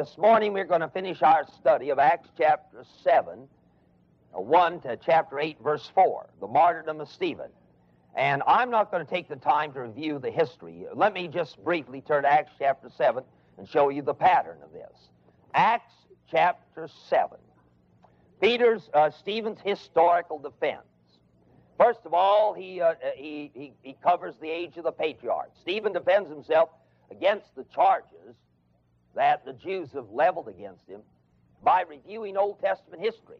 This morning we're going to finish our study of Acts chapter 7, uh, 1 to chapter 8, verse 4, the martyrdom of Stephen. And I'm not going to take the time to review the history. Let me just briefly turn to Acts chapter 7 and show you the pattern of this. Acts chapter 7. Peter's, uh, Stephen's historical defense. First of all, he, uh, he, he, he covers the age of the patriarchs. Stephen defends himself against the charges that the Jews have leveled against him by reviewing Old Testament history.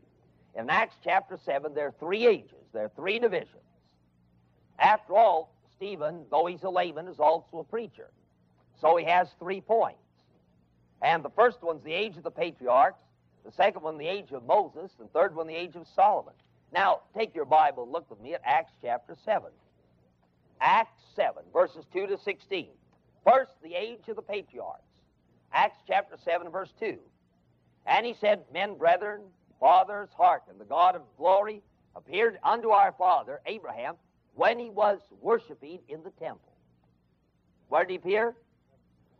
In Acts chapter 7, there are three ages, there are three divisions. After all, Stephen, though he's a layman, is also a preacher. So he has three points. And the first one's the age of the patriarchs, the second one, the age of Moses, and third one, the age of Solomon. Now, take your Bible and look with me at Acts chapter 7. Acts 7, verses 2 to 16. First, the age of the patriarchs. Acts chapter 7, verse 2. And he said, Men, brethren, fathers, hearken. The God of glory appeared unto our father, Abraham, when he was worshiping in the temple. Where did he appear?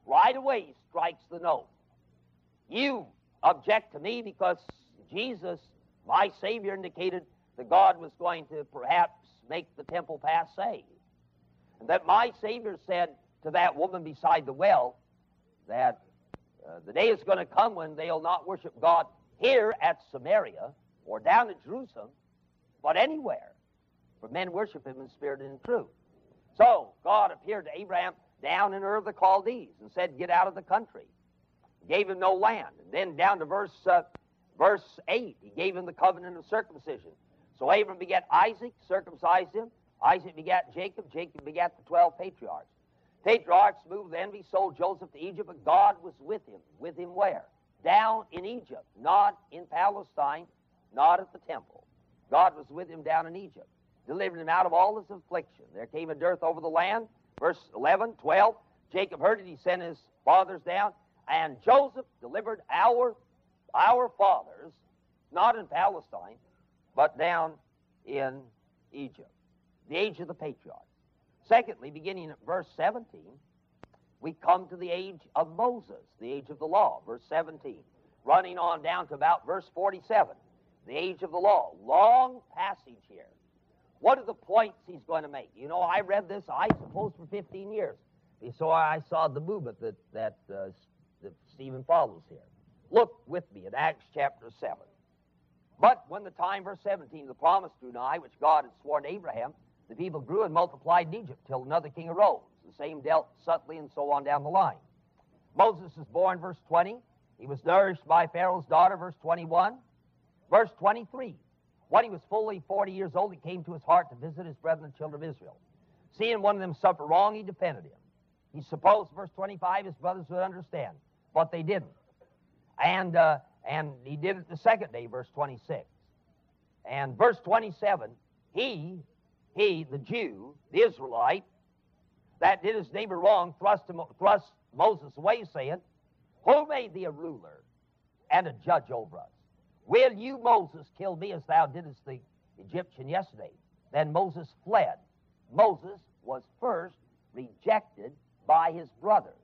Right away he strikes the note. You object to me because Jesus, my Savior, indicated that God was going to perhaps make the temple passe. And that my Savior said to that woman beside the well that uh, the day is going to come when they'll not worship God here at Samaria or down at Jerusalem, but anywhere. For men worship Him in spirit and in truth. So God appeared to Abraham down in Ur of the Chaldees and said, Get out of the country. Gave him no land. And then down to verse, uh, verse 8, he gave him the covenant of circumcision. So Abraham begat Isaac, circumcised him. Isaac begat Jacob. Jacob begat the 12 patriarchs. Patriarchs moved then. envy, sold Joseph to Egypt, but God was with him. With him where? Down in Egypt, not in Palestine, not at the temple. God was with him down in Egypt, delivered him out of all his affliction. There came a dearth over the land. Verse 11, 12. Jacob heard it. He sent his fathers down. And Joseph delivered our, our fathers, not in Palestine, but down in Egypt. The age of the patriarchs. Secondly, beginning at verse 17, we come to the age of Moses, the age of the law, verse 17, running on down to about verse 47, the age of the law. Long passage here. What are the points he's going to make? You know, I read this, I suppose, for 15 years. So I saw the movement that, that, uh, that Stephen follows here. Look with me at Acts chapter 7. But when the time, verse 17, the promise drew nigh, which God had sworn to Abraham, the people grew and multiplied in Egypt till another king arose. The same dealt subtly and so on down the line. Moses is born, verse 20. He was nourished by Pharaoh's daughter, verse 21. Verse 23. When he was fully 40 years old, it came to his heart to visit his brethren, the children of Israel. Seeing one of them suffer wrong, he defended him. He supposed, verse 25, his brothers would understand, but they didn't. And, uh, and he did it the second day, verse 26. And verse 27, he he, the Jew, the Israelite, that did his neighbor wrong, thrust, him, thrust Moses away, saying, Who made thee a ruler and a judge over us? Will you, Moses, kill me as thou didst the Egyptian yesterday? Then Moses fled. Moses was first rejected by his brothers.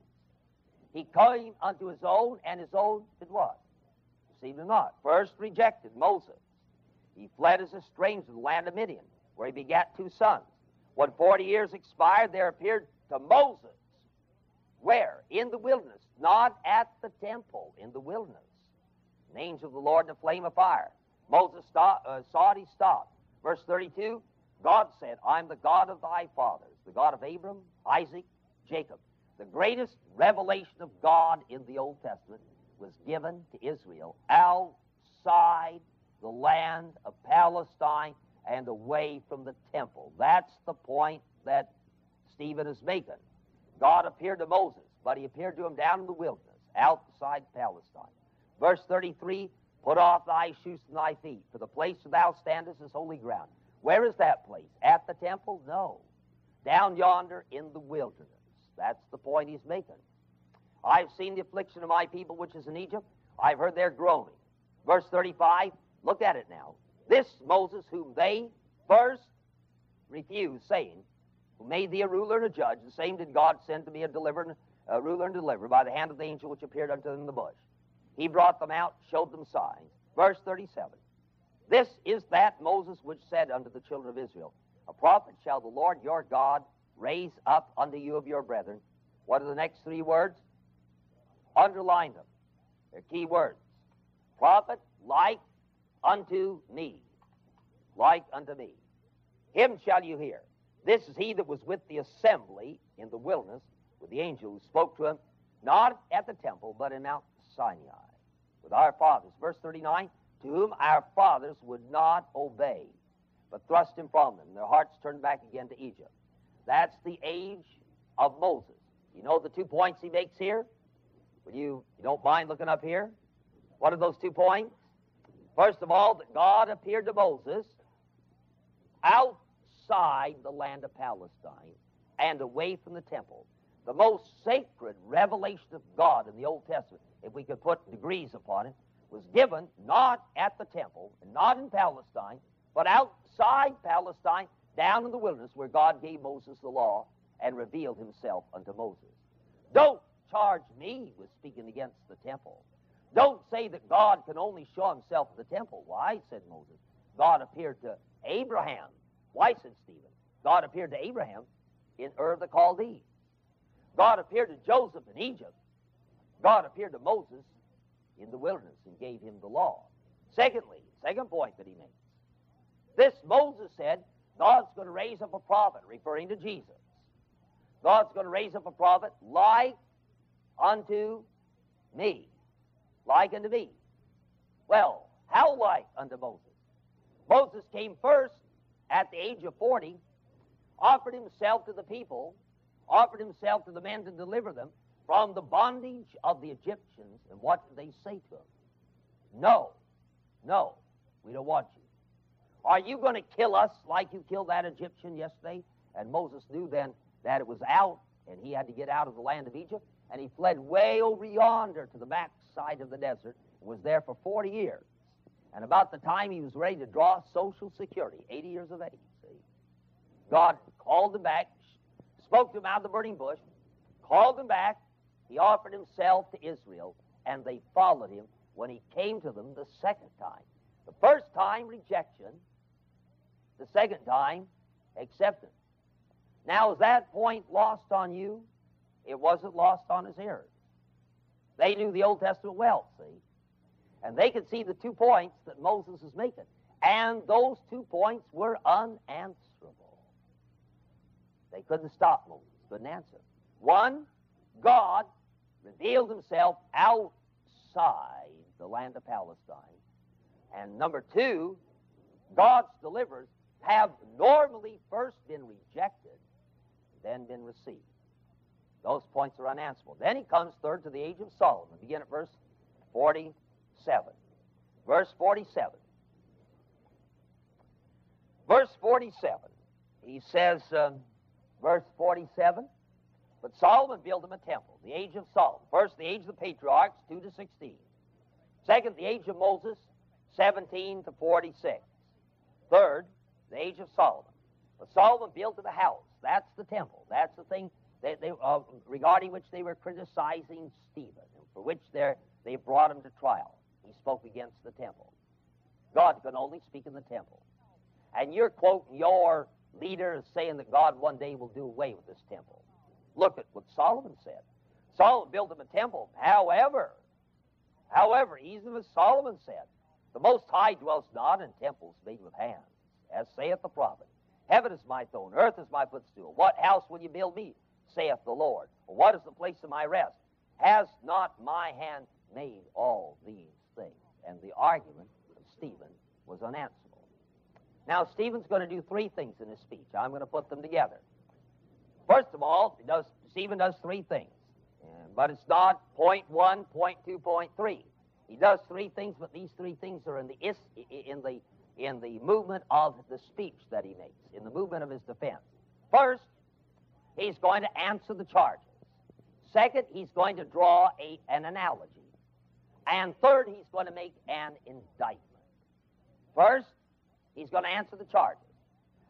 He came unto his own, and his own did what? Received him not. First rejected Moses. He fled as a stranger to the land of Midian where he begat two sons. When 40 years expired, there appeared to Moses. Where? In the wilderness. Not at the temple, in the wilderness. An angel of the Lord in a flame of fire. Moses stopped, uh, saw it, he stopped. Verse 32 God said, I'm the God of thy fathers, the God of Abram, Isaac, Jacob. The greatest revelation of God in the Old Testament was given to Israel outside the land of Palestine and away from the temple. That's the point that Stephen is making. God appeared to Moses, but he appeared to him down in the wilderness, outside Palestine. Verse 33 Put off thy shoes from thy feet, for the place where thou standest is holy ground. Where is that place? At the temple? No. Down yonder in the wilderness. That's the point he's making. I've seen the affliction of my people which is in Egypt. I've heard their groaning. Verse 35, look at it now. This Moses, whom they first refused, saying, Who made thee a ruler and a judge, the same did God send to be a deliverer, a ruler and deliverer by the hand of the angel which appeared unto them in the bush. He brought them out, showed them signs. Verse 37. This is that Moses which said unto the children of Israel, A prophet shall the Lord your God raise up unto you of your brethren. What are the next three words? Underline them. They're key words. Prophet like unto me. Like unto me. Him shall you hear. This is he that was with the assembly in the wilderness with the angel who spoke to him, not at the temple, but in Mount Sinai, with our fathers. Verse 39 To whom our fathers would not obey, but thrust him from them. Their hearts turned back again to Egypt. That's the age of Moses. You know the two points he makes here? Will you, you don't mind looking up here? What are those two points? First of all, that God appeared to Moses outside the land of Palestine and away from the temple. The most sacred revelation of God in the Old Testament, if we could put degrees upon it, was given not at the temple and not in Palestine, but outside Palestine, down in the wilderness where God gave Moses the law and revealed himself unto Moses. Don't charge me with speaking against the temple. Don't say that God can only show himself at the temple. Why, said Moses, God appeared to Abraham. Why, said Stephen, God appeared to Abraham in Ur of the Chaldees. God appeared to Joseph in Egypt. God appeared to Moses in the wilderness and gave him the law. Secondly, second point that he makes. This Moses said, God's going to raise up a prophet, referring to Jesus. God's going to raise up a prophet like unto me. Like unto me. Well, how like unto Moses? Moses came first at the age of 40, offered himself to the people, offered himself to the men to deliver them from the bondage of the Egyptians. And what did they say to him? No, no, we don't want you. Are you going to kill us like you killed that Egyptian yesterday? And Moses knew then that it was out, and he had to get out of the land of Egypt. And he fled way over yonder to the back side of the desert and was there for 40 years. And about the time he was ready to draw Social Security, 80 years of age, see, God called him back, spoke to him out of the burning bush, called him back. He offered himself to Israel, and they followed him when he came to them the second time. The first time, rejection. The second time, acceptance. Now, is that point lost on you? It wasn't lost on his hearers. They knew the Old Testament well, see? And they could see the two points that Moses is making. And those two points were unanswerable. They couldn't stop Moses, couldn't answer. One, God revealed himself outside the land of Palestine. And number two, God's deliverers have normally first been rejected, then been received. Those points are unanswerable. Then he comes third to the age of Solomon. Begin at verse 47. Verse 47. Verse 47. He says, um, verse 47, but Solomon built him a temple, the age of Solomon. First, the age of the patriarchs, 2 to 16. Second, the age of Moses, 17 to 46. Third, the age of Solomon. But Solomon built him a house. That's the temple. That's the thing they, they, uh, regarding which they were criticizing Stephen, and for which they brought him to trial. He spoke against the temple. God can only speak in the temple. And you're quoting your leader saying that God one day will do away with this temple. Look at what Solomon said. Solomon built him a temple. However, however, even as Solomon said, the Most High dwells not in temples made with hands, as saith the prophet. Heaven is my throne, earth is my footstool. What house will you build me? Saith the Lord. What is the place of my rest? Has not my hand made all these things? And the argument of Stephen was unanswerable. Now, Stephen's going to do three things in his speech. I'm going to put them together. First of all, does, Stephen does three things, but it's not point one, point two, point three. He does three things, but these three things are in the is, in the in the movement of the speech that he makes, in the movement of his defense. First, he's going to answer the charges. Second, he's going to draw a, an analogy. And third, he's going to make an indictment. First, he's going to answer the charges.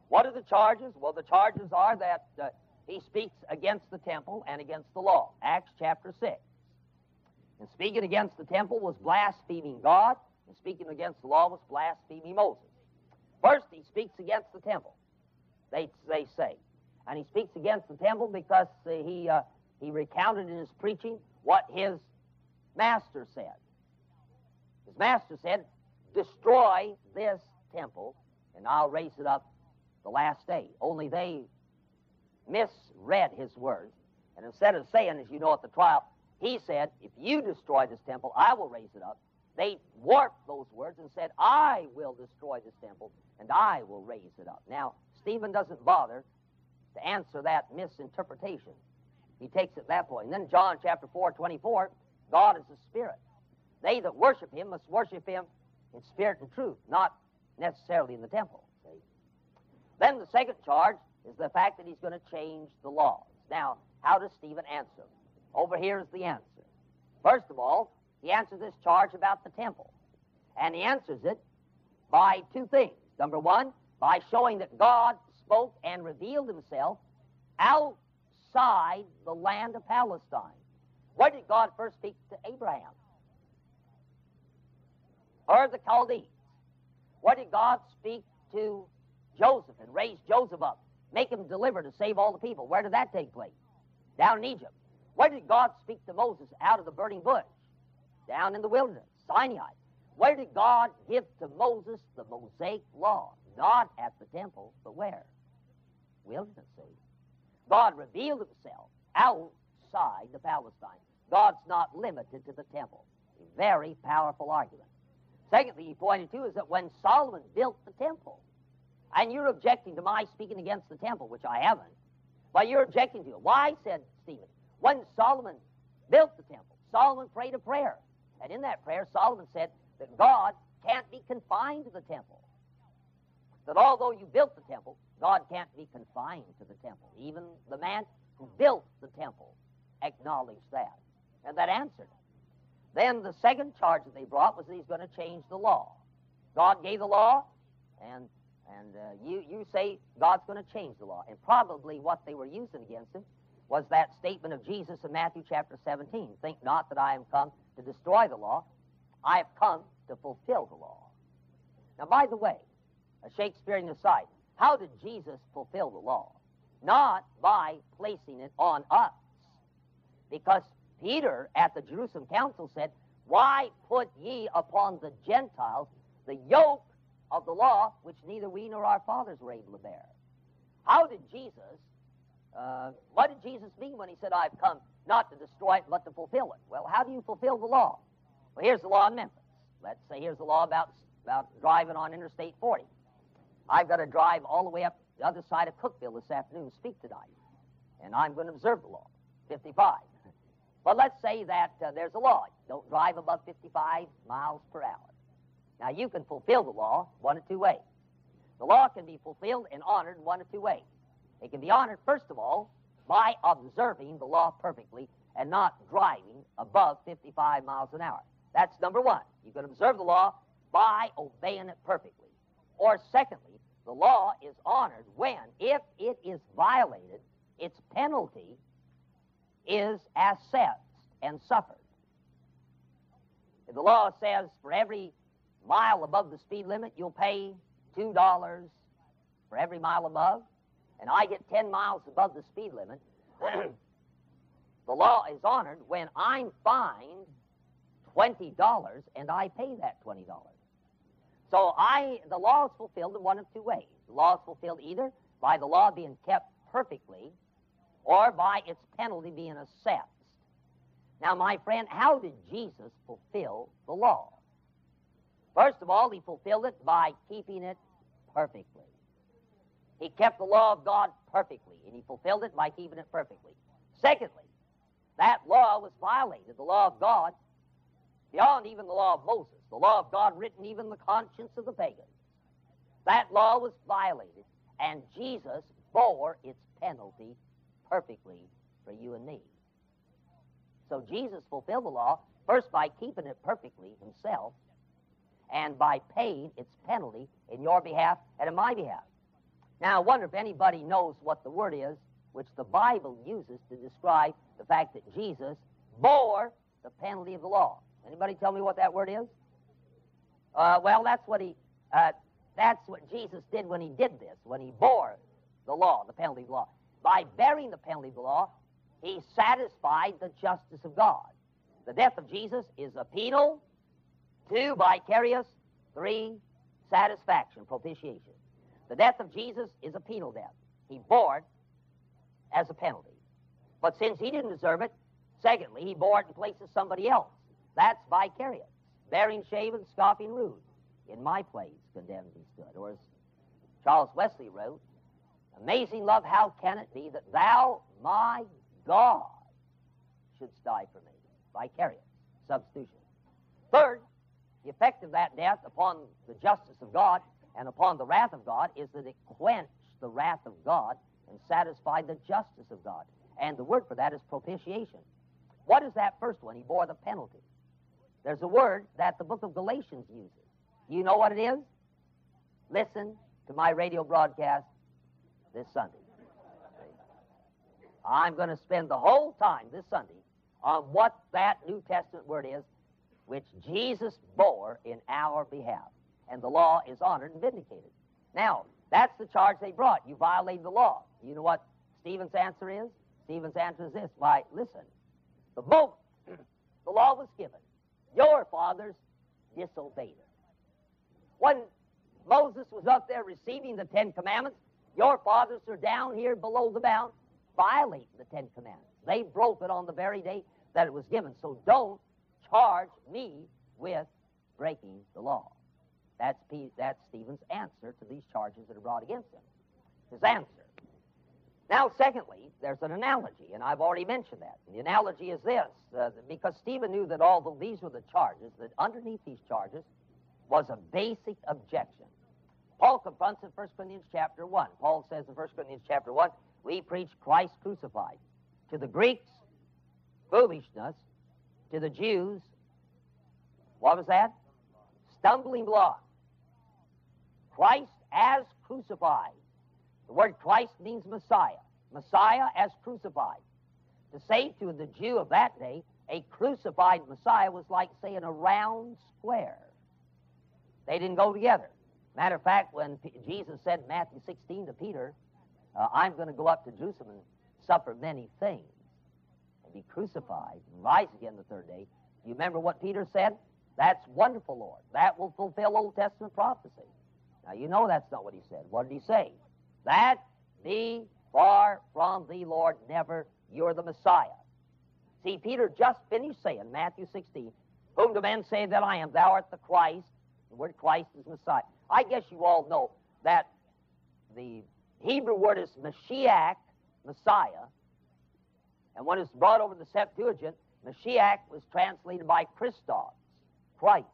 What are the charges? Well, the charges are that uh, he speaks against the temple and against the law. Acts chapter 6. And speaking against the temple was blaspheming God, and speaking against the law was blaspheming Moses. First, he speaks against the temple, they, they say. And he speaks against the temple because uh, he, uh, he recounted in his preaching what his master said. His master said, Destroy this temple, and I'll raise it up the last day. Only they misread his words. And instead of saying, as you know at the trial, he said, If you destroy this temple, I will raise it up. They warped those words and said, I will destroy this temple and I will raise it up. Now, Stephen doesn't bother to answer that misinterpretation. He takes it that point. And then John chapter 4, 24, God is a spirit. They that worship him must worship him in spirit and truth, not necessarily in the temple. See? Then the second charge is the fact that he's going to change the laws. Now, how does Stephen answer? Over here is the answer. First of all, he answers this charge about the temple. And he answers it by two things. Number one, by showing that God spoke and revealed himself outside the land of Palestine. Where did God first speak to Abraham? Ur the Chaldees? Where did God speak to Joseph and raise Joseph up? Make him deliver to save all the people. Where did that take place? Down in Egypt. Where did God speak to Moses out of the burning bush? Down in the wilderness, Sinai. Where did God give to Moses the Mosaic law? Not at the temple, but where? Wilderness, see? God revealed himself outside the Palestine. God's not limited to the temple. A very powerful argument. Secondly, he pointed to is that when Solomon built the temple, and you're objecting to my speaking against the temple, which I haven't, but you're objecting to it. Why, said Stephen, when Solomon built the temple, Solomon prayed a prayer. And in that prayer, Solomon said that God can't be confined to the temple. That although you built the temple, God can't be confined to the temple. Even the man who built the temple acknowledged that. And that answered Then the second charge that they brought was that he's going to change the law. God gave the law, and and uh, you, you say God's going to change the law. And probably what they were using against him was that statement of Jesus in Matthew chapter 17 Think not that I am come to destroy the law, I have come to fulfill the law. Now, by the way, a Shakespearean aside, how did Jesus fulfill the law? Not by placing it on us. Because Peter at the Jerusalem council said, Why put ye upon the Gentiles the yoke of the law which neither we nor our fathers were able to bear? How did Jesus uh, what did Jesus mean when he said, I've come not to destroy it, but to fulfill it? Well, how do you fulfill the law? Well, here's the law in Memphis. Let's say here's the law about, about driving on Interstate 40. I've got to drive all the way up the other side of Cookeville this afternoon to speak tonight. And I'm going to observe the law, 55. But let's say that uh, there's a law. Don't drive above 55 miles per hour. Now, you can fulfill the law one of two ways. The law can be fulfilled and honored one of two ways. It can be honored, first of all, by observing the law perfectly and not driving above 55 miles an hour. That's number one. You can observe the law by obeying it perfectly. Or secondly, the law is honored when, if it is violated, its penalty is assessed and suffered. If the law says for every mile above the speed limit, you'll pay $2 for every mile above, and I get 10 miles above the speed limit, the law is honored when I'm fined $20 and I pay that $20. So I, the law is fulfilled in one of two ways. The law is fulfilled either by the law being kept perfectly or by its penalty being assessed. Now, my friend, how did Jesus fulfill the law? First of all, he fulfilled it by keeping it perfectly. He kept the law of God perfectly, and he fulfilled it by keeping it perfectly. Secondly, that law was violated, the law of God, beyond even the law of Moses, the law of God written even the conscience of the pagans. That law was violated, and Jesus bore its penalty perfectly for you and me. So Jesus fulfilled the law first by keeping it perfectly himself, and by paying its penalty in your behalf and in my behalf. Now, I wonder if anybody knows what the word is which the Bible uses to describe the fact that Jesus bore the penalty of the law. Anybody tell me what that word is? Uh, well, that's what he. Uh, that's what Jesus did when he did this, when he bore the law, the penalty of the law. By bearing the penalty of the law, he satisfied the justice of God. The death of Jesus is a penal, two, vicarious, three, satisfaction, propitiation. The death of Jesus is a penal death. He bore it as a penalty. But since he didn't deserve it, secondly, he bore it in place of somebody else. That's vicarious. Bearing shaven, scoffing, rude. In my place condemned he stood. Or as Charles Wesley wrote, Amazing love, how can it be that thou, my God, shouldst die for me? Vicarious, substitution. Third, the effect of that death upon the justice of God and upon the wrath of God is that it quenched the wrath of God and satisfied the justice of God. And the word for that is propitiation. What is that first one? He bore the penalty. There's a word that the book of Galatians uses. You know what it is? Listen to my radio broadcast this Sunday. I'm going to spend the whole time this Sunday on what that New Testament word is, which Jesus bore in our behalf. And the law is honored and vindicated. Now, that's the charge they brought. You violated the law. You know what Stephen's answer is? Stephen's answer is this Why, listen, the moment the law was given, your fathers disobeyed it. When Moses was up there receiving the Ten Commandments, your fathers are down here below the mount violating the Ten Commandments. They broke it on the very day that it was given. So don't charge me with breaking the law. That's, P, that's Stephen's answer to these charges that are brought against him. His answer. Now, secondly, there's an analogy, and I've already mentioned that. The analogy is this uh, because Stephen knew that although these were the charges, that underneath these charges was a basic objection. Paul confronts in 1 Corinthians chapter 1. Paul says in 1 Corinthians chapter 1, we preach Christ crucified. To the Greeks, foolishness. To the Jews, what was that? Stumbling block. Christ as crucified. The word Christ means Messiah. Messiah as crucified. To say to the Jew of that day, a crucified Messiah was like saying a round square. They didn't go together. Matter of fact, when P- Jesus said in Matthew 16 to Peter, uh, I'm going to go up to Jerusalem and suffer many things and be crucified and rise again the third day. You remember what Peter said? That's wonderful, Lord. That will fulfill Old Testament prophecy. Now, you know that's not what he said. What did he say? That be far from thee, Lord, never. You're the Messiah. See, Peter just finished saying, Matthew 16, Whom do men say that I am? Thou art the Christ. The word Christ is Messiah. I guess you all know that the Hebrew word is Mashiach, Messiah. And when it's brought over the Septuagint, Mashiach was translated by Christos, Christ.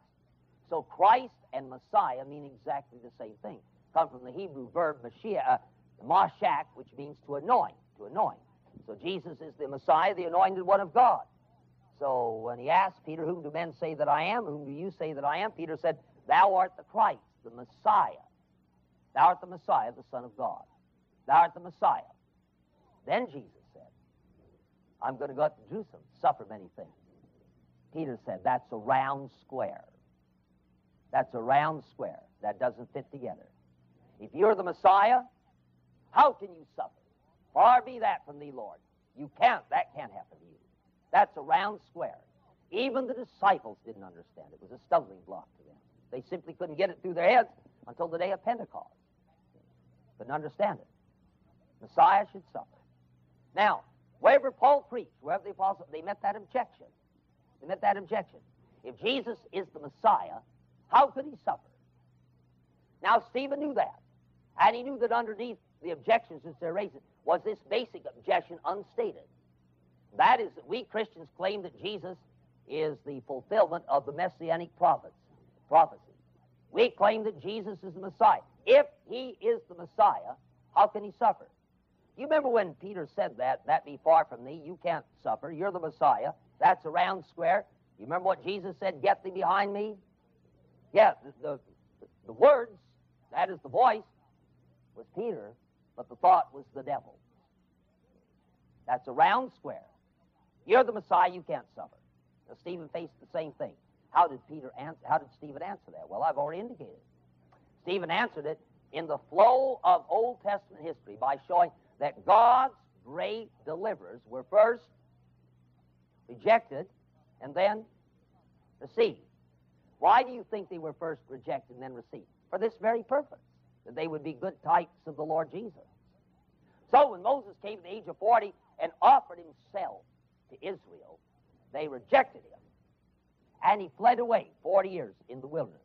So Christ and Messiah mean exactly the same thing. Come from the Hebrew verb Mashiach, Mashak, which means to anoint, to anoint. So Jesus is the Messiah, the anointed one of God. So when he asked Peter, Whom do men say that I am? Whom do you say that I am? Peter said, Thou art the Christ, the Messiah. Thou art the Messiah, the Son of God. Thou art the Messiah. Then Jesus said, I'm going to go up to Jerusalem, suffer many things. Peter said, That's a round square. That's a round square. That doesn't fit together. If you're the Messiah, how can you suffer? Far be that from thee, Lord. You can't. That can't happen to you. That's a round square. Even the disciples didn't understand it. Was a stumbling block to them. They simply couldn't get it through their heads until the day of Pentecost. Couldn't understand it. Messiah should suffer. Now, wherever Paul preached, wherever the apostles, they met that objection. They met that objection. If Jesus is the Messiah, how could he suffer? Now, Stephen knew that. And he knew that underneath the objections that they're raising was this basic objection unstated. That is that we Christians claim that Jesus is the fulfillment of the messianic prophets, prophecy. We claim that Jesus is the Messiah. If he is the Messiah, how can he suffer? You remember when Peter said that, that be far from thee, you can't suffer, you're the Messiah. That's a round square. You remember what Jesus said, get thee behind me? Yeah, the, the, the words, that is the voice, was Peter, but the thought was the devil. That's a round square. You're the Messiah, you can't suffer. Now, Stephen faced the same thing. How did Peter answer? How did Stephen answer that? Well, I've already indicated. Stephen answered it in the flow of Old Testament history by showing that God's great deliverers were first rejected and then received. Why do you think they were first rejected and then received? For this very purpose, that they would be good types of the Lord Jesus. So when Moses came to the age of 40 and offered himself to Israel, they rejected him. And he fled away 40 years in the wilderness.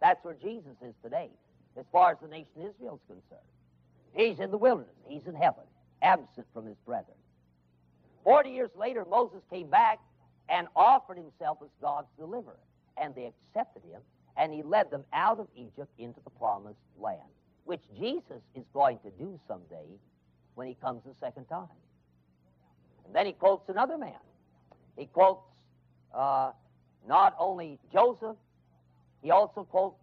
That's where Jesus is today, as far as the nation Israel is concerned. He's in the wilderness. He's in heaven, absent from his brethren. Forty years later, Moses came back and offered himself as God's deliverer. And they accepted him, and he led them out of Egypt into the promised land, which Jesus is going to do someday when he comes the second time. And then he quotes another man. He quotes uh, not only Joseph, he also quotes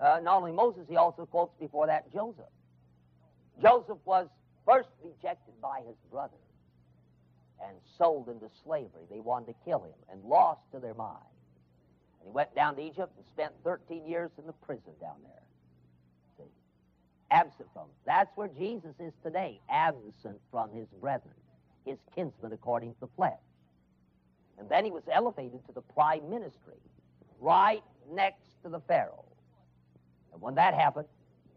uh, not only Moses, he also quotes before that Joseph. Joseph was first rejected by his brothers and sold into slavery. They wanted to kill him and lost to their mind. And he went down to Egypt and spent 13 years in the prison down there. Absent from. That's where Jesus is today, absent from his brethren, his kinsmen according to the flesh. And then he was elevated to the prime ministry, right next to the Pharaoh. And when that happened,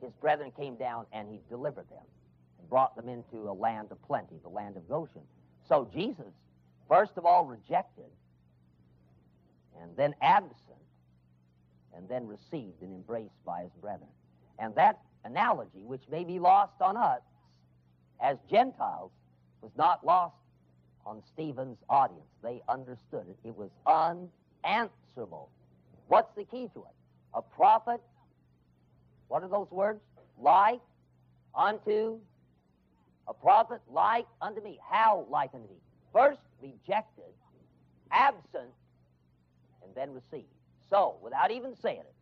his brethren came down and he delivered them and brought them into a land of plenty, the land of Goshen. So Jesus, first of all, rejected, and then absent, and then received and embraced by his brethren. And that analogy, which may be lost on us as Gentiles, was not lost on Stephen's audience. They understood it. It was unanswerable. What's the key to it? A prophet, what are those words? Like unto a prophet like unto me. How like unto me? First rejected, absent, and then received. So, without even saying it,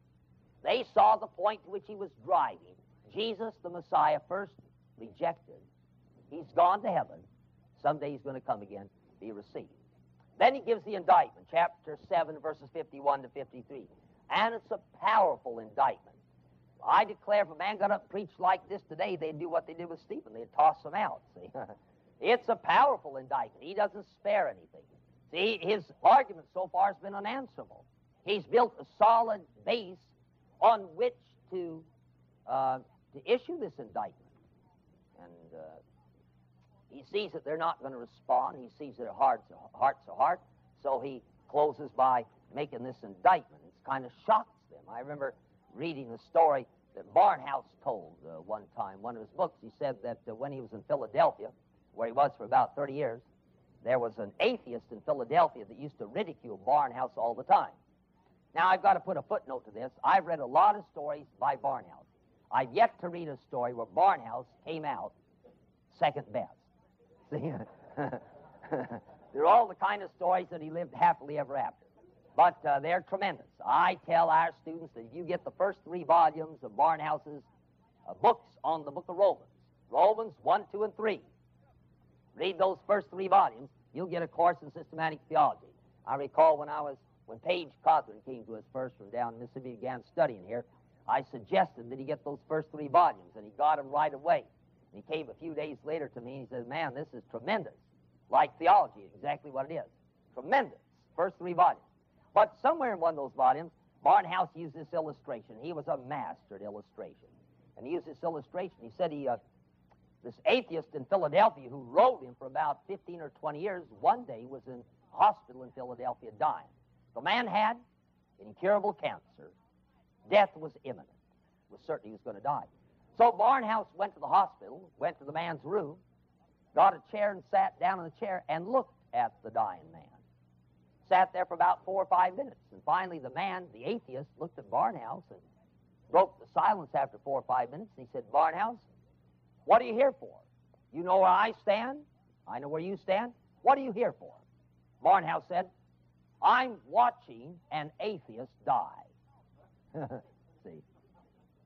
they saw the point to which he was driving. Jesus, the Messiah, first rejected. He's gone to heaven. Someday he's going to come again, be received. Then he gives the indictment, chapter 7, verses 51 to 53. And it's a powerful indictment. I declare if a man got up and preached like this today, they'd do what they did with Stephen. They'd toss him out. See? it's a powerful indictment. He doesn't spare anything. See, his argument so far has been unanswerable. He's built a solid base on which to, uh, to issue this indictment. And uh, he sees that they're not going to respond. He sees their hearts, hearts are hard. So he closes by making this indictment. It kind of shocks them. I remember reading a story that Barnhouse told uh, one time, one of his books. He said that uh, when he was in Philadelphia, where he was for about 30 years, there was an atheist in Philadelphia that used to ridicule Barnhouse all the time. Now, I've got to put a footnote to this. I've read a lot of stories by Barnhouse. I've yet to read a story where Barnhouse came out second best. See? They're all the kind of stories that he lived happily ever after but uh, they're tremendous. I tell our students that if you get the first three volumes of Barnhouse's uh, books on the book of Romans, Romans 1, 2, and 3, read those first three volumes, you'll get a course in systematic theology. I recall when I was, when Page Codron came to us first from down in Mississippi, began studying here, I suggested that he get those first three volumes, and he got them right away. And he came a few days later to me and he said, Man, this is tremendous. Like theology, exactly what it is. Tremendous. First three volumes. But somewhere in one of those volumes, Barnhouse used this illustration. He was a master at illustration. And he used this illustration. He said he, uh, this atheist in Philadelphia who rode him for about 15 or 20 years, one day was in hospital in Philadelphia dying. The man had incurable cancer. Death was imminent. It was certain he was going to die. So Barnhouse went to the hospital, went to the man's room, got a chair and sat down in the chair and looked at the dying man. Sat there for about four or five minutes. And finally, the man, the atheist, looked at Barnhouse and broke the silence after four or five minutes. And he said, Barnhouse, what are you here for? You know where I stand? I know where you stand. What are you here for? Barnhouse said, I'm watching an atheist die. see?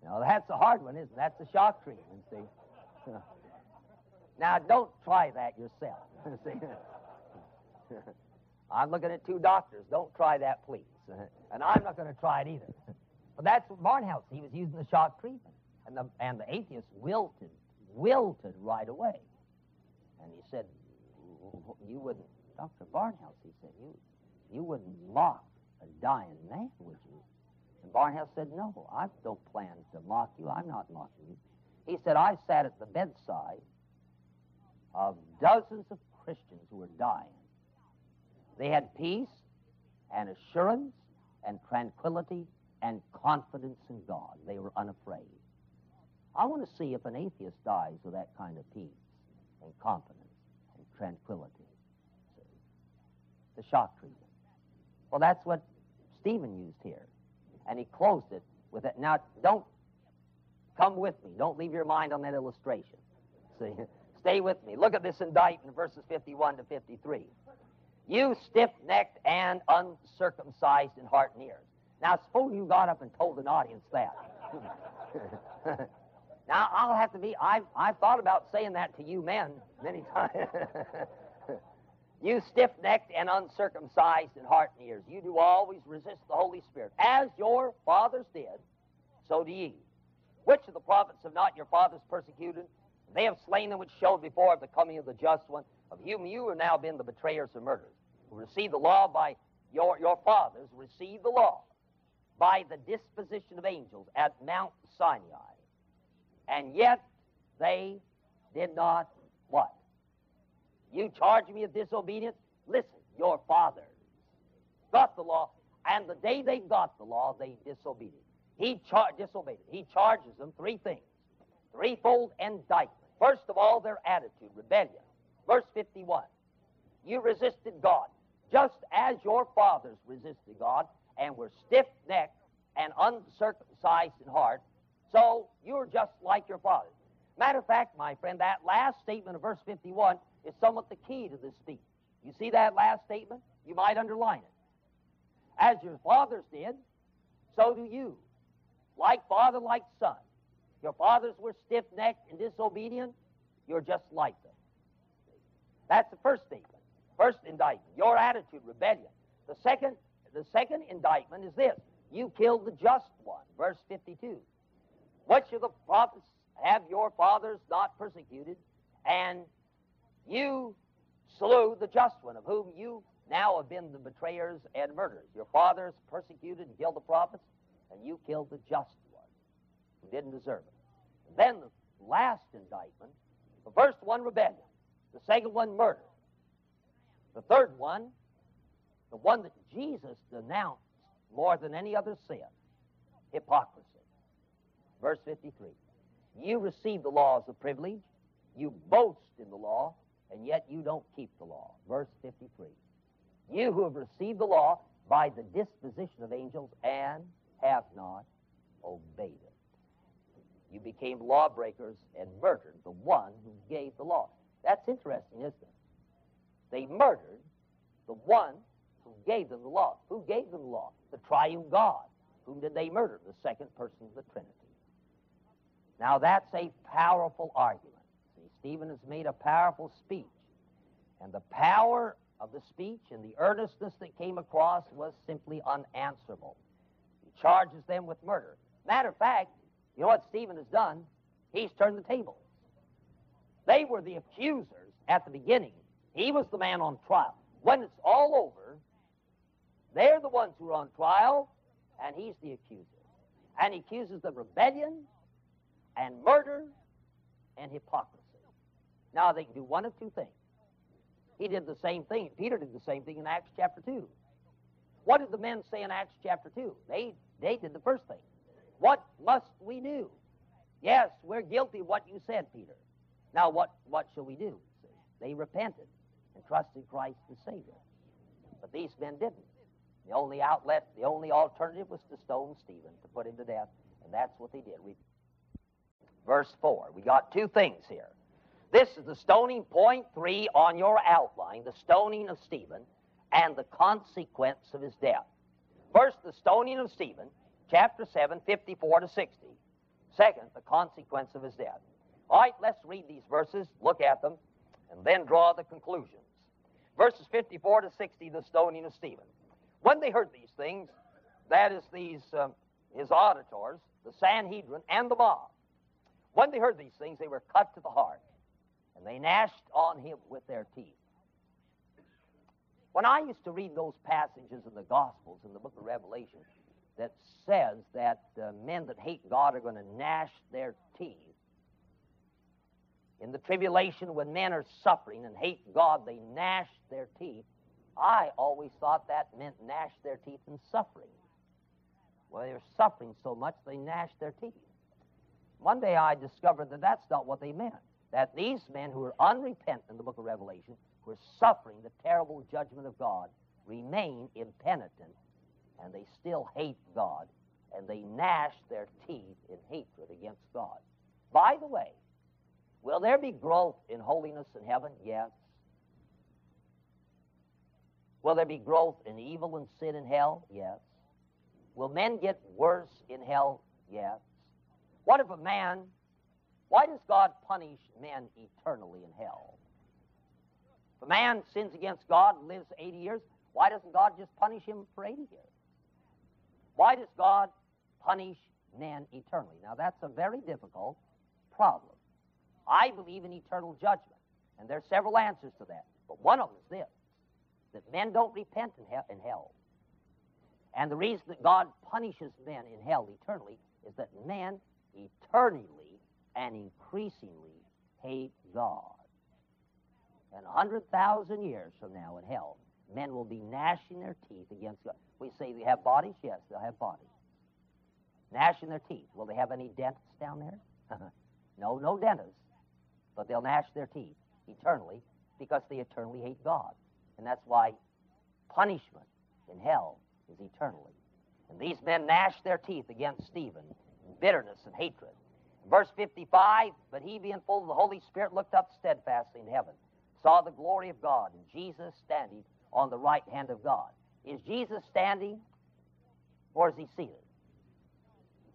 Now, that's a hard one, isn't it? That's a shock treatment, see? now, don't try that yourself. see? I'm looking at two doctors. Don't try that, please. and I'm not going to try it either. but that's Barnhouse. He was using the shock treatment. And the, and the atheist wilted, wilted right away. And he said, You wouldn't, Dr. Barnhouse, he said, you, you wouldn't mock a dying man, would you? Barnhouse said, No, I don't plan to mock you. I'm not mocking you. He said, I sat at the bedside of dozens of Christians who were dying. They had peace and assurance and tranquility and confidence in God. They were unafraid. I want to see if an atheist dies with that kind of peace and confidence and tranquility. The shock treatment. Well, that's what Stephen used here. And he closed it with it. Now, don't come with me. Don't leave your mind on that illustration. See? Stay with me. Look at this indictment, verses 51 to 53. You stiff necked and uncircumcised in heart and ears. Now, suppose you got up and told an audience that. now, I'll have to be, I've, I've thought about saying that to you men many times. You stiff necked and uncircumcised in heart and ears, you do always resist the Holy Spirit. As your fathers did, so do ye. Which of the prophets have not your fathers persecuted? They have slain them which showed before of the coming of the just one, of whom you are now been the betrayers and murderers, who received the law by your, your fathers, received the law by the disposition of angels at Mount Sinai. And yet they did not what? You charge me of disobedience? Listen, your fathers got the law, and the day they got the law, they disobeyed it. He char- disobeyed it. He charges them three things threefold indictment. First of all, their attitude, rebellion. Verse 51. You resisted God, just as your fathers resisted God and were stiff necked and uncircumcised in heart, so you're just like your fathers. Matter of fact, my friend, that last statement of verse 51 is somewhat the key to this speech. You see that last statement? You might underline it. As your fathers did, so do you. Like father, like son. Your fathers were stiff necked and disobedient. You're just like them. That's the first statement. First indictment. Your attitude, rebellion. The second, the second indictment is this. You killed the just one. Verse 52. What of the prophets have your fathers not persecuted? And you slew the just one, of whom you now have been the betrayers and murderers. Your fathers persecuted and killed the prophets, and you killed the just one who didn't deserve it. And then the last indictment, the first one, rebellion. The second one, murder. The third one, the one that Jesus denounced more than any other sin, hypocrisy. Verse 53. You receive the law as a privilege, you boast in the law, and yet you don't keep the law. Verse 53. You who have received the law by the disposition of angels and have not obeyed it you became lawbreakers and murdered the one who gave the law. That's interesting, isn't it? They murdered the one who gave them the law. Who gave them the law? The triune God. Whom did they murder? The second person of the Trinity. Now that's a powerful argument. Stephen has made a powerful speech. And the power of the speech and the earnestness that came across was simply unanswerable. He charges them with murder. Matter of fact, you know what Stephen has done? He's turned the tables. They were the accusers at the beginning. He was the man on trial. When it's all over, they're the ones who are on trial, and he's the accuser. And he accuses of rebellion and murder and hypocrisy. Now, they can do one of two things. He did the same thing. Peter did the same thing in Acts chapter 2. What did the men say in Acts chapter 2? They, they did the first thing. What must we do? Yes, we're guilty of what you said, Peter. Now, what, what shall we do? They repented and trusted Christ the Savior. But these men didn't. The only outlet, the only alternative was to stone Stephen, to put him to death, and that's what they did. We, verse 4. We got two things here. This is the stoning point three on your outline, the stoning of Stephen, and the consequence of his death. First, the stoning of Stephen, chapter 7, 54 to 60. Second, the consequence of his death. All right, let's read these verses, look at them, and then draw the conclusions. Verses 54 to 60, the stoning of Stephen. When they heard these things, that is, these um, his auditors, the Sanhedrin, and the mob, when they heard these things, they were cut to the heart, and they gnashed on him with their teeth. When I used to read those passages in the Gospels in the book of Revelation that says that men that hate God are going to gnash their teeth, in the tribulation when men are suffering and hate God, they gnash their teeth. I always thought that meant gnash their teeth in suffering. Well, they're suffering so much they gnash their teeth. One day I discovered that that's not what they meant. That these men who are unrepentant in the book of Revelation, who are suffering the terrible judgment of God, remain impenitent and they still hate God and they gnash their teeth in hatred against God. By the way, will there be growth in holiness in heaven? Yes. Will there be growth in evil and sin in hell? Yes. Will men get worse in hell? Yes. What if a man, why does God punish men eternally in hell? If a man sins against God and lives 80 years, why doesn't God just punish him for 80 years? Why does God punish men eternally? Now, that's a very difficult problem. I believe in eternal judgment, and there are several answers to that. But one of them is this that men don't repent in, he- in hell. And the reason that God punishes men in hell eternally is that men eternally and increasingly hate God. And a hundred thousand years from now in hell, men will be gnashing their teeth against God. We say they have bodies? Yes, they'll have bodies. Gnashing their teeth. Will they have any dentists down there? no, no dentists. But they'll gnash their teeth eternally because they eternally hate God. And that's why punishment in hell is eternally. And these men gnashed their teeth against Stephen in bitterness and hatred. Verse 55 But he, being full of the Holy Spirit, looked up steadfastly in heaven, saw the glory of God, and Jesus standing on the right hand of God. Is Jesus standing or is he seated?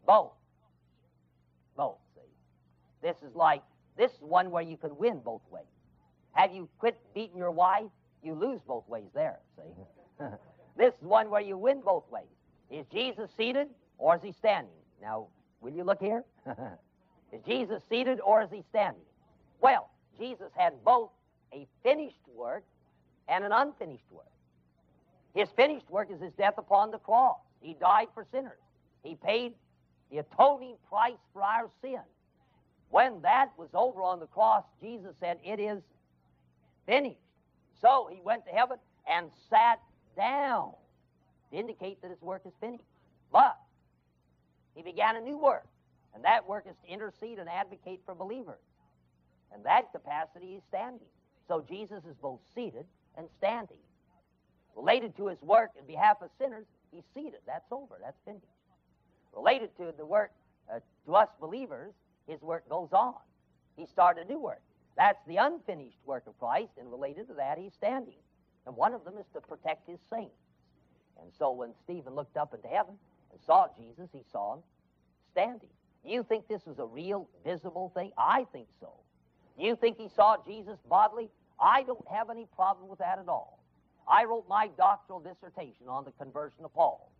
Both. Both, see. This is like, this is one where you can win both ways. Have you quit beating your wife? You lose both ways there, see. this is one where you win both ways. Is Jesus seated or is he standing? Now, will you look here? is Jesus seated or is he standing? Well, Jesus had both a finished work and an unfinished work. His finished work is his death upon the cross. He died for sinners. He paid the atoning price for our sin. When that was over on the cross, Jesus said, It is finished. So he went to heaven and sat down to indicate that his work is finished. But he began a new work, and that work is to intercede and advocate for believers. And that capacity is standing. So Jesus is both seated and standing. Related to his work in behalf of sinners, he's seated. That's over. That's finished. Related to the work uh, to us believers, his work goes on. He started a new work. That's the unfinished work of Christ, and related to that, he's standing. And one of them is to protect his saints. And so when Stephen looked up into heaven and saw Jesus, he saw him standing. You think this was a real, visible thing? I think so. You think he saw Jesus bodily? I don't have any problem with that at all. I wrote my doctoral dissertation on the conversion of Paul.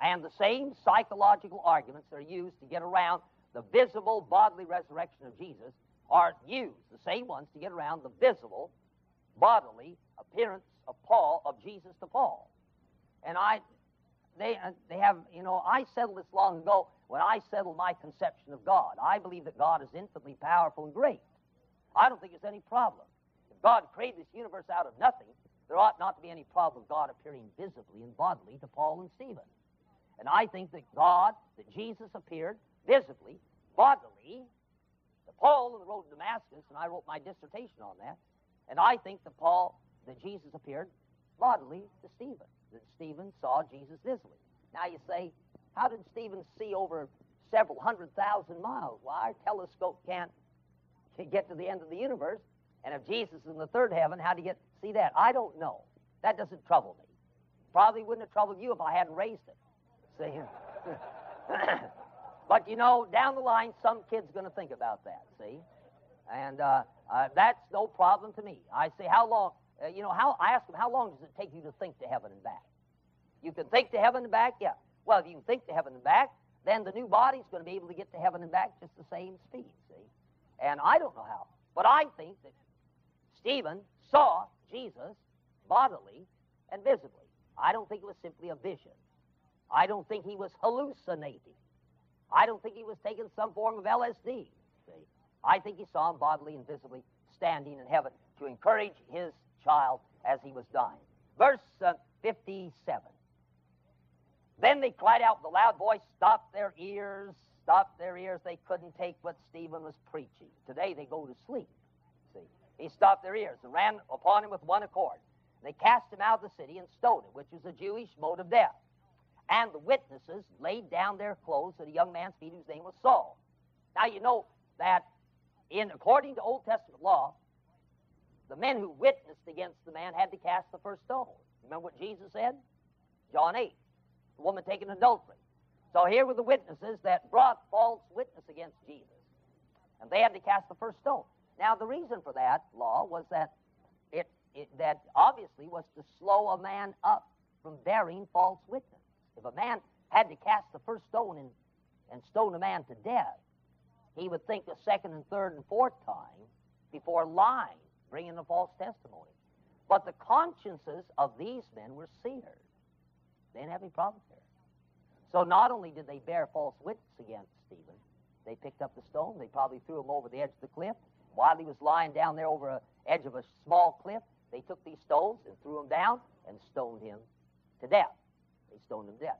And the same psychological arguments that are used to get around the visible bodily resurrection of Jesus are used, the same ones, to get around the visible bodily appearance of Paul, of Jesus to Paul. And I, they, uh, they have, you know, I settled this long ago when I settled my conception of God. I believe that God is infinitely powerful and great. I don't think there's any problem. If God created this universe out of nothing, there ought not to be any problem of God appearing visibly and bodily to Paul and Stephen. And I think that God, that Jesus appeared visibly, bodily, to Paul on the road to Damascus, and I wrote my dissertation on that. And I think that Paul, that Jesus appeared bodily to Stephen, that Stephen saw Jesus visibly. Now you say, how did Stephen see over several hundred thousand miles? Well, our telescope can't get to the end of the universe. And if Jesus is in the third heaven, how do you get see that? I don't know. That doesn't trouble me. Probably wouldn't have troubled you if I hadn't raised it. See? but you know, down the line, some kid's going to think about that. See? And uh, uh, that's no problem to me. I say, how long? Uh, you know, how I ask him, how long does it take you to think to heaven and back? You can think to heaven and back? Yeah. Well, if you can think to heaven and back, then the new body's going to be able to get to heaven and back just the same speed, see? And I don't know how. But I think that Stephen saw Jesus bodily and visibly. I don't think it was simply a vision. I don't think he was hallucinating. I don't think he was taking some form of LSD. See? I think he saw him bodily and visibly standing in heaven to encourage his child as he was dying. Verse uh, 57. Then they cried out with a loud voice, stopped their ears, stopped their ears. They couldn't take what Stephen was preaching. Today they go to sleep. See, he stopped their ears and ran upon him with one accord. They cast him out of the city and stoned him, which was a Jewish mode of death. And the witnesses laid down their clothes at a young man's feet whose name was Saul. Now you know that in according to Old Testament law, the men who witnessed against the man had to cast the first stone. Remember what Jesus said? John 8. The woman taken adultery. So here were the witnesses that brought false witness against Jesus. And they had to cast the first stone. Now the reason for that law was that it, it that obviously was to slow a man up from bearing false witness. If a man had to cast the first stone and, and stone a man to death, he would think the second and third and fourth time before lying bringing a false testimony. But the consciences of these men were seared. They didn't have any problems there. So not only did they bear false witness against Stephen, they picked up the stone, they probably threw him over the edge of the cliff. While he was lying down there over the edge of a small cliff, they took these stones and threw him down and stoned him to death. They stoned him to death.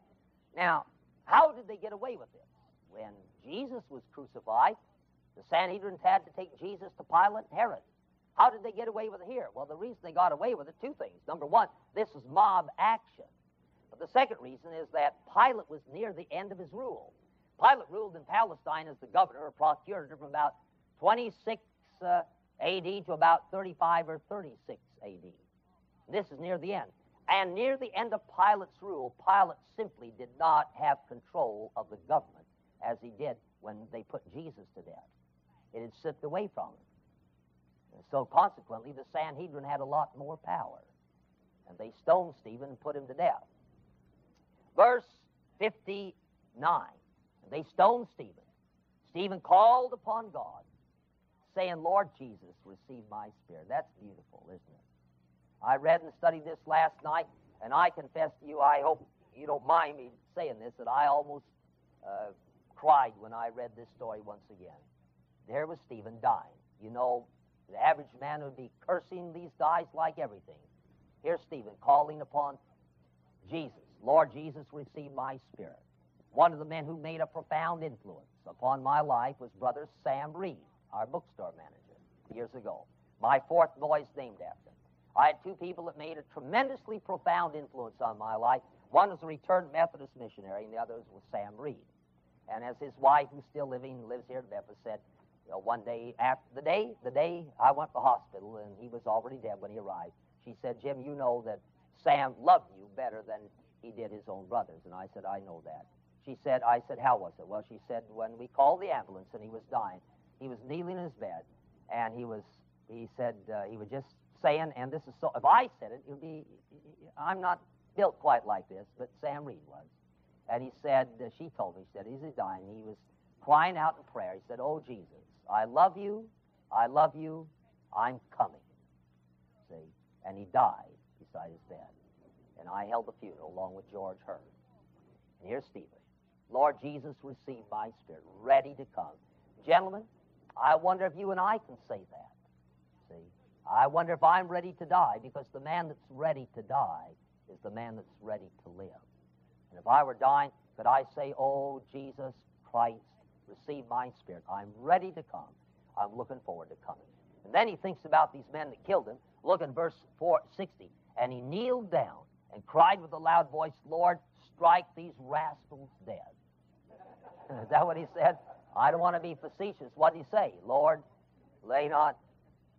Now, how did they get away with this? When Jesus was crucified, the Sanhedrin had to take Jesus to Pilate and Herod. How did they get away with it here? Well, the reason they got away with it, two things. Number one, this is mob action. But the second reason is that Pilate was near the end of his rule. Pilate ruled in Palestine as the governor or procurator from about 26 uh, AD to about 35 or 36 AD. This is near the end. And near the end of Pilate's rule, Pilate simply did not have control of the government as he did when they put Jesus to death. It had slipped away from him. And so consequently, the Sanhedrin had a lot more power. And they stoned Stephen and put him to death. Verse 59. They stoned Stephen. Stephen called upon God, saying, Lord Jesus, receive my spirit. That's beautiful, isn't it? I read and studied this last night, and I confess to you, I hope you don't mind me saying this, that I almost uh, cried when I read this story once again. There was Stephen dying. You know, the average man would be cursing these guys like everything. Here's Stephen calling upon Jesus. Lord Jesus, receive my spirit. One of the men who made a profound influence upon my life was Brother Sam Reed, our bookstore manager, years ago. My fourth boy is named after him. I had two people that made a tremendously profound influence on my life. One was a returned Methodist missionary, and the other was Sam Reed. And as his wife, who's still living, lives here in Memphis, said, you know, one day after the day, the day I went to the hospital and he was already dead when he arrived, she said, Jim, you know that Sam loved you better than he did his own brothers. And I said, I know that. She said, I said, how was it? Well, she said, when we called the ambulance and he was dying, he was kneeling in his bed and he was, he said, uh, he was just saying, and this is so, if I said it, it would be, I'm not built quite like this, but Sam Reed was. And he said, uh, she told me, she said, he's dying. He was crying out in prayer. He said, Oh, Jesus, I love you, I love you, I'm coming. See? And he died beside his bed. And I held the funeral along with George Hearn. And here's Stephen. Lord Jesus, receive my spirit, ready to come. Gentlemen, I wonder if you and I can say that. See? I wonder if I'm ready to die because the man that's ready to die is the man that's ready to live. And if I were dying, could I say, Oh, Jesus Christ, receive my spirit. I'm ready to come. I'm looking forward to coming. And then he thinks about these men that killed him. Look in verse 460. And he kneeled down and cried with a loud voice, Lord, strike these rascals dead. Is that what he said? I don't want to be facetious. What did he say? Lord, lay not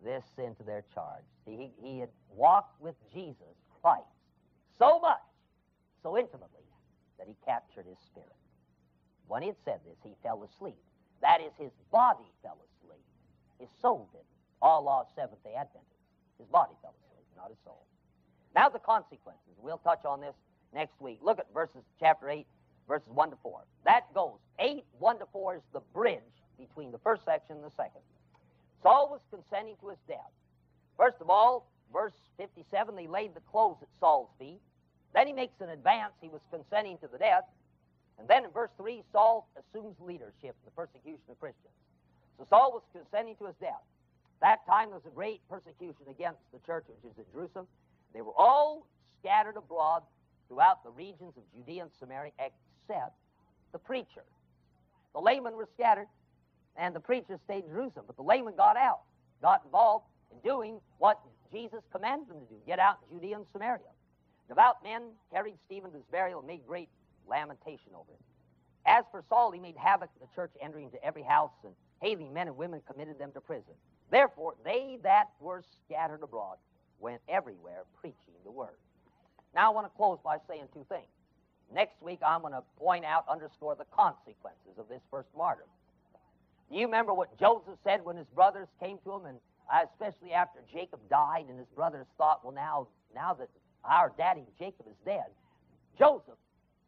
this sin to their charge. See, he, he had walked with Jesus Christ so much, so intimately, that he captured his spirit. When he had said this, he fell asleep. That is, his body fell asleep. His soul didn't. All of Seventh day Adventists. His body fell asleep, not his soul. Now the consequences. We'll touch on this next week. Look at verses chapter 8, verses 1 to 4. That goes. 8, 1 to 4 is the bridge between the first section and the second. Saul was consenting to his death. First of all, verse 57, they laid the clothes at Saul's feet. Then he makes an advance. He was consenting to the death. And then in verse 3, Saul assumes leadership in the persecution of Christians. So Saul was consenting to his death. That time there was a great persecution against the church, which is at Jerusalem. They were all scattered abroad throughout the regions of Judea and Samaria, except the preacher. The laymen were scattered, and the preacher stayed in Jerusalem. But the laymen got out, got involved in doing what Jesus commanded them to do get out in Judea and Samaria. Devout men carried Stephen to his burial and made great lamentation over him. As for Saul, he made havoc of the church, entering into every house and hailing men and women, committed them to prison. Therefore, they that were scattered abroad went everywhere preaching the word. Now, I want to close by saying two things. Next week, I'm going to point out, underscore the consequences of this first martyr. Do you remember what Joseph said when his brothers came to him, and especially after Jacob died, and his brothers thought, well, now, now that our daddy Jacob is dead, Joseph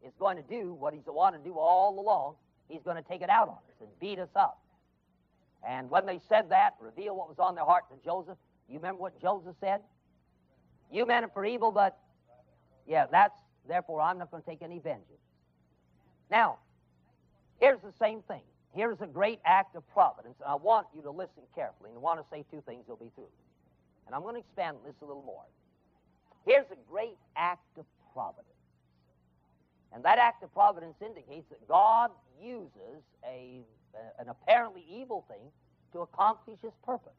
is going to do what he's wanted to do all along. He's going to take it out on us and beat us up. And when they said that, reveal what was on their heart to Joseph, you remember what Joseph said? You meant it for evil, but yeah, that's therefore I'm not going to take any vengeance. Now, here's the same thing. Here's a great act of providence, and I want you to listen carefully. And I want to say two things, you'll be through. And I'm going to expand this a little more. Here's a great act of providence. And that act of providence indicates that God uses a, an apparently evil thing to accomplish his purpose.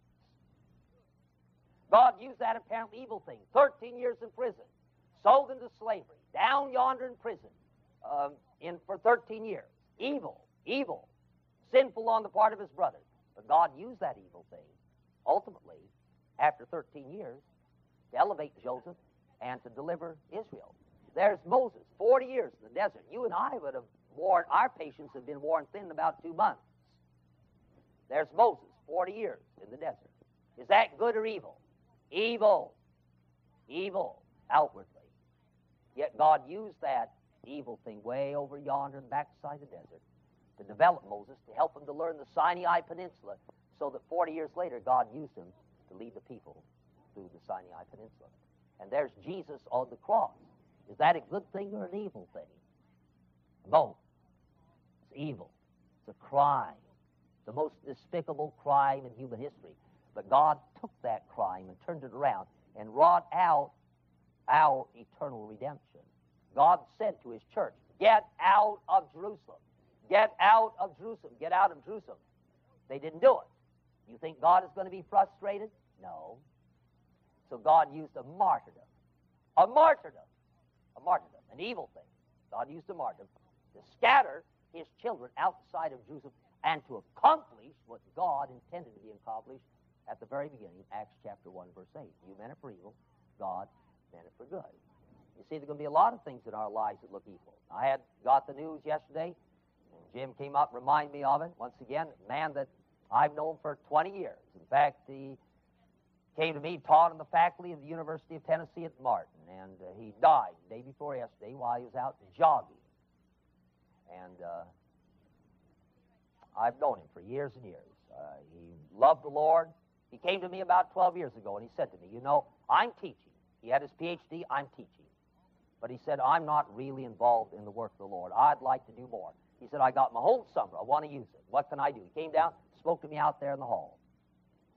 God used that apparently evil thing. 13 years in prison, sold into slavery, down yonder in prison um, in, for 13 years. Evil, evil, sinful on the part of his brothers. But God used that evil thing, ultimately, after 13 years, to elevate Joseph and to deliver Israel. There's Moses, 40 years in the desert. You and I would have worn, our patience have been worn thin in about two months. There's Moses, 40 years in the desert. Is that good or evil? Evil. Evil, outwardly. Yet God used that evil thing way over yonder in the backside of the desert to develop Moses, to help him to learn the Sinai Peninsula, so that 40 years later, God used him to lead the people through the Sinai Peninsula. And there's Jesus on the cross. Is that a good thing or an evil thing? Both. It's evil. It's a crime. The most despicable crime in human history. But God took that crime and turned it around and wrought out our eternal redemption. God said to his church, Get out of Jerusalem. Get out of Jerusalem. Get out of Jerusalem. They didn't do it. You think God is going to be frustrated? No. So God used a martyrdom. A martyrdom a martyrdom, an evil thing. God used a martyrdom to scatter his children outside of Jerusalem and to accomplish what God intended to be accomplished at the very beginning, Acts chapter 1, verse 8. You meant it for evil, God meant it for good. You see, there's going to be a lot of things in our lives that look evil. I had got the news yesterday, Jim came up reminded me of it. Once again, a man that I've known for 20 years. In fact, he came to me, taught in the faculty of the University of Tennessee at Martin, and uh, he died the day before yesterday while he was out jogging. And uh, I've known him for years and years. Uh, he loved the Lord. He came to me about 12 years ago, and he said to me, You know, I'm teaching. He had his PhD, I'm teaching. But he said, I'm not really involved in the work of the Lord. I'd like to do more. He said, I got my whole summer. I want to use it. What can I do? He came down, spoke to me out there in the hall.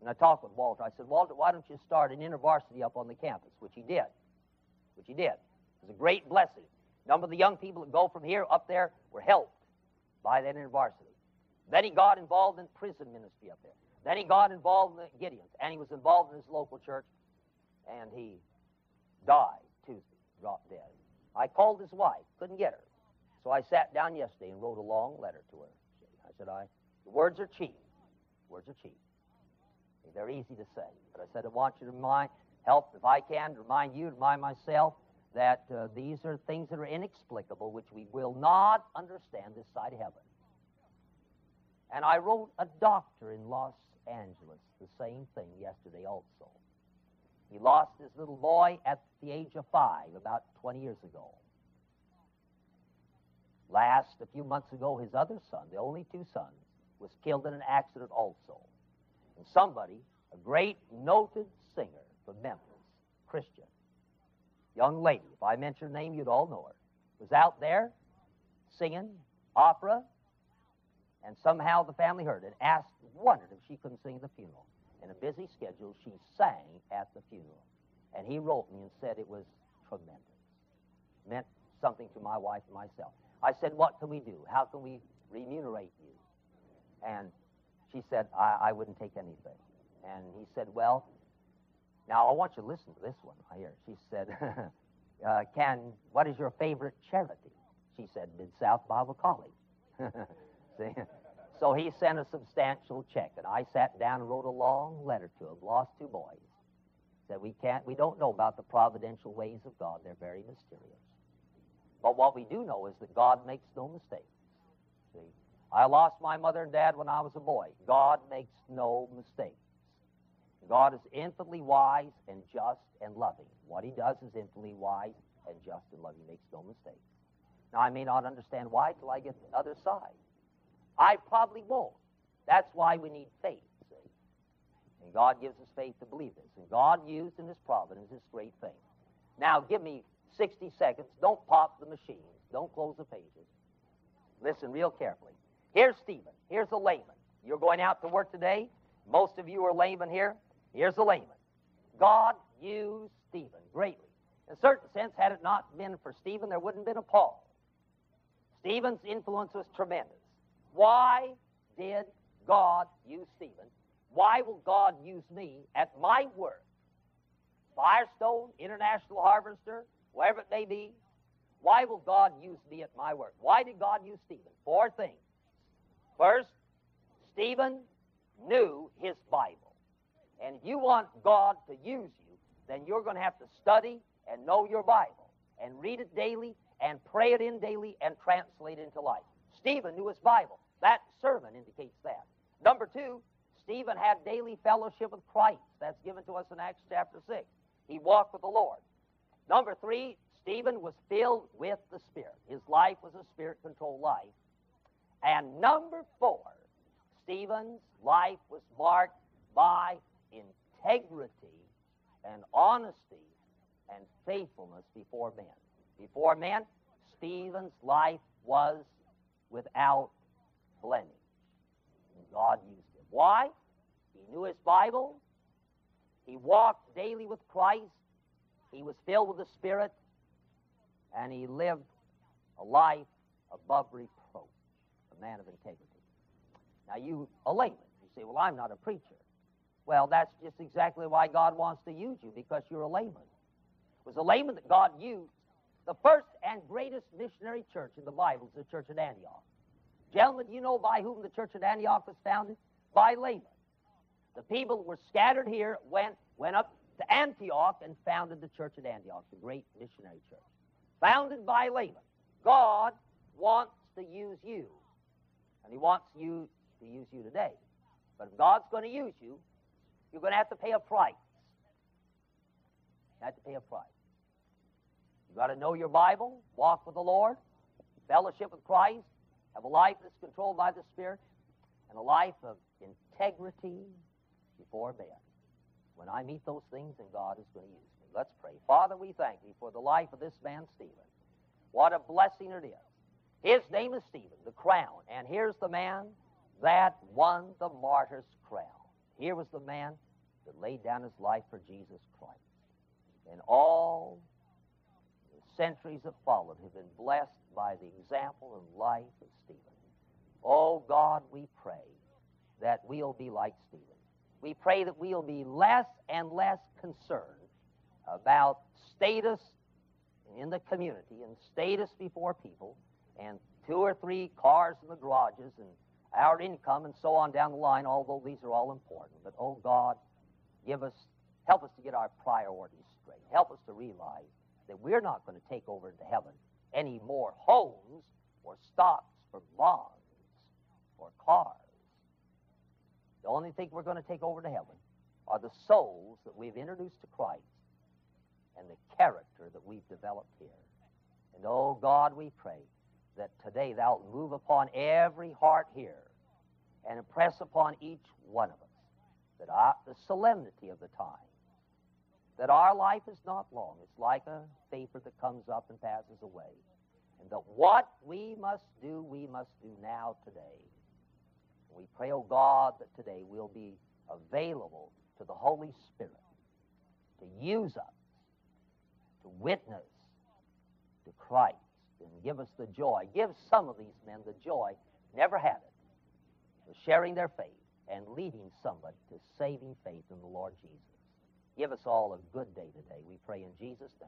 And I talked with Walter. I said, Walter, why don't you start an intervarsity up on the campus? Which he did. Which he did. It was a great blessing. A number of the young people that go from here up there were helped by that intervarsity. Then he got involved in prison ministry up there. Then he got involved in the Gideons, and he was involved in his local church, and he died Tuesday, dropped dead. I called his wife, couldn't get her. So I sat down yesterday and wrote a long letter to her. I said, I, the words are cheap. Words are cheap. They're easy to say. But I said, I want you to remind, help, if I can, to remind you, remind myself, that uh, these are things that are inexplicable, which we will not understand this side of heaven. And I wrote a doctor in Los Angeles the same thing yesterday also. He lost his little boy at the age of five, about 20 years ago. Last, a few months ago, his other son, the only two sons, was killed in an accident also. And somebody, a great noted singer from Memphis, Christian, young lady, if I mention her name, you'd all know her, was out there singing opera, and somehow the family heard it, asked, wondered if she couldn't sing at the funeral. In a busy schedule, she sang at the funeral. And he wrote me and said it was tremendous. Meant something to my wife and myself. I said, What can we do? How can we remunerate you? And she said, I, I wouldn't take anything. And he said, Well, now I want you to listen to this one here. She said, uh, Can, what is your favorite charity? She said, Mid South Bible College. See? So he sent a substantial check, and I sat down and wrote a long letter to him. Lost two boys. Said we can't, we don't know about the providential ways of God. They're very mysterious. But what we do know is that God makes no mistakes. See, I lost my mother and dad when I was a boy. God makes no mistakes. God is infinitely wise and just and loving. What he does is infinitely wise and just and loving. He makes no mistakes. Now, I may not understand why till I get the other side. I probably won't. That's why we need faith, see? And God gives us faith to believe this. And God used in His providence this great thing. Now, give me 60 seconds. Don't pop the machines. Don't close the pages. Listen real carefully. Here's Stephen. Here's a layman. You're going out to work today. Most of you are laymen here. Here's a layman. God used Stephen greatly. In a certain sense, had it not been for Stephen, there wouldn't have been a Paul. Stephen's influence was tremendous. Why did God use Stephen? Why will God use me at my work? Firestone, International Harvester, wherever it may be. Why will God use me at my work? Why did God use Stephen? Four things. First, Stephen knew his Bible. And if you want God to use you, then you're going to have to study and know your Bible and read it daily and pray it in daily and translate it into life. Stephen knew his Bible. That sermon indicates that. Number two, Stephen had daily fellowship with Christ. That's given to us in Acts chapter 6. He walked with the Lord. Number three, Stephen was filled with the Spirit. His life was a spirit controlled life. And number four, Stephen's life was marked by integrity and honesty and faithfulness before men. Before men, Stephen's life was without blemish. And God used him. Why? He knew his Bible. He walked daily with Christ. He was filled with the Spirit. And he lived a life above reproach, a man of integrity. Now, you, a layman, you say, Well, I'm not a preacher. Well, that's just exactly why God wants to use you, because you're a layman. It was a layman that God used. The first and greatest missionary church in the Bible is the church at Antioch. Gentlemen, you know by whom the church at Antioch was founded? By laymen. The people were scattered here, went, went up to Antioch and founded the church at Antioch, the great missionary church. Founded by laymen. God wants to use you. And he wants you to use you today. But if God's going to use you, you're going to have to pay a price. You have to pay a price. You've got to know your Bible, walk with the Lord, fellowship with Christ, have a life that's controlled by the Spirit, and a life of integrity before men. When I meet those things, then God is going to use me. Let's pray. Father, we thank thee for the life of this man, Stephen. What a blessing it is. His name is Stephen, the crown. And here's the man that won the martyr's crown. Here was the man that laid down his life for Jesus Christ. And all centuries that followed have been blessed by the example and life of Stephen. Oh God, we pray that we'll be like Stephen. We pray that we'll be less and less concerned about status in the community and status before people and two or three cars in the garages and our income and so on down the line, although these are all important. But oh God, give us, help us to get our priorities straight. Help us to realize that we're not going to take over into heaven any more homes or stocks or bonds or cars. The only thing we're going to take over to heaven are the souls that we've introduced to Christ and the character that we've developed here. And oh God, we pray that today thou move upon every heart here and impress upon each one of us that our, the solemnity of the time, that our life is not long. It's like a vapor that comes up and passes away. And that what we must do, we must do now today. We pray, oh God, that today we'll be available to the Holy Spirit to use us to witness to Christ and give us the joy. Give some of these men the joy, never had it, of sharing their faith and leading somebody to saving faith in the Lord Jesus. Give us all a good day today. We pray in Jesus' name.